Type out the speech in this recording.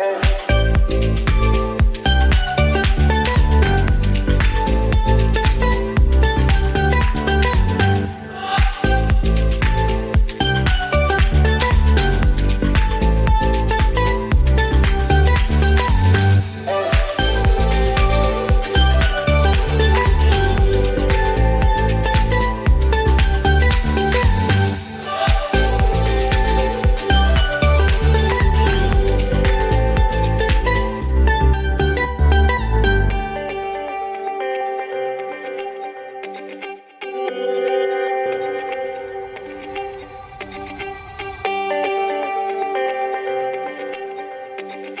and